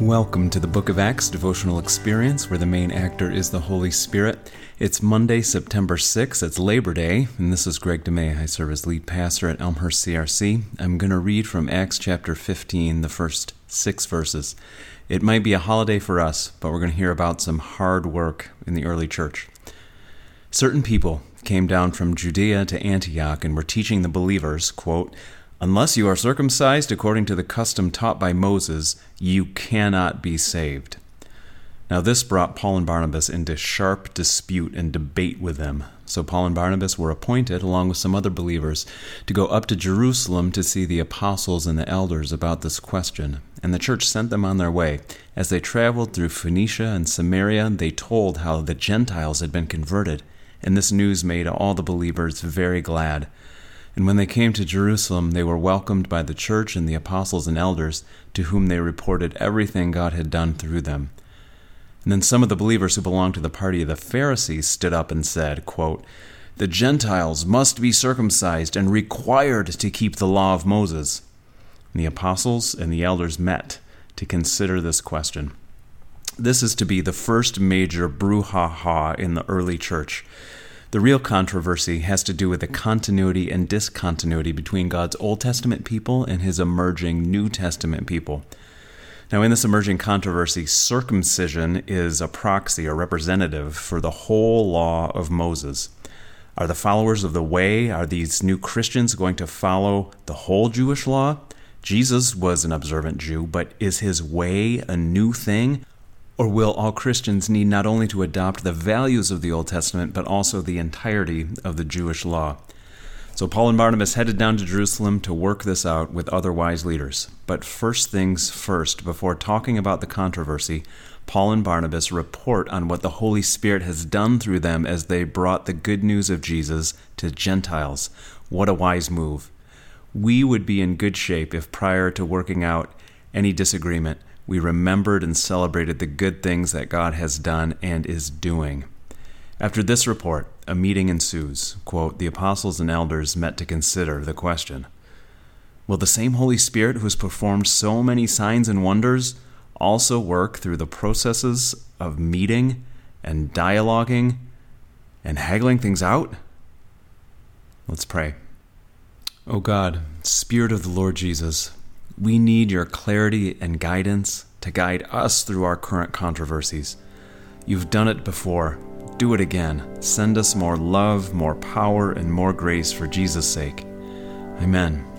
Welcome to the Book of Acts devotional experience where the main actor is the Holy Spirit. It's Monday, September 6th. It's Labor Day, and this is Greg DeMay. I serve as lead pastor at Elmhurst CRC. I'm going to read from Acts chapter 15, the first six verses. It might be a holiday for us, but we're going to hear about some hard work in the early church. Certain people came down from Judea to Antioch and were teaching the believers, quote, Unless you are circumcised according to the custom taught by Moses, you cannot be saved. Now, this brought Paul and Barnabas into sharp dispute and debate with them. So, Paul and Barnabas were appointed, along with some other believers, to go up to Jerusalem to see the apostles and the elders about this question. And the church sent them on their way. As they traveled through Phoenicia and Samaria, they told how the Gentiles had been converted. And this news made all the believers very glad. And when they came to Jerusalem, they were welcomed by the church and the apostles and elders, to whom they reported everything God had done through them. And then some of the believers who belonged to the party of the Pharisees stood up and said, quote, The Gentiles must be circumcised and required to keep the law of Moses. And the apostles and the elders met to consider this question. This is to be the first major brouhaha in the early church. The real controversy has to do with the continuity and discontinuity between God's Old Testament people and his emerging New Testament people. Now, in this emerging controversy, circumcision is a proxy or representative for the whole law of Moses. Are the followers of the way, are these new Christians going to follow the whole Jewish law? Jesus was an observant Jew, but is his way a new thing? Or will all Christians need not only to adopt the values of the Old Testament, but also the entirety of the Jewish law? So Paul and Barnabas headed down to Jerusalem to work this out with other wise leaders. But first things first, before talking about the controversy, Paul and Barnabas report on what the Holy Spirit has done through them as they brought the good news of Jesus to Gentiles. What a wise move. We would be in good shape if prior to working out any disagreement, we remembered and celebrated the good things that God has done and is doing. After this report, a meeting ensues. Quote, the apostles and elders met to consider the question Will the same Holy Spirit who has performed so many signs and wonders also work through the processes of meeting and dialoguing and haggling things out? Let's pray. O oh God, Spirit of the Lord Jesus, we need your clarity and guidance to guide us through our current controversies. You've done it before. Do it again. Send us more love, more power, and more grace for Jesus' sake. Amen.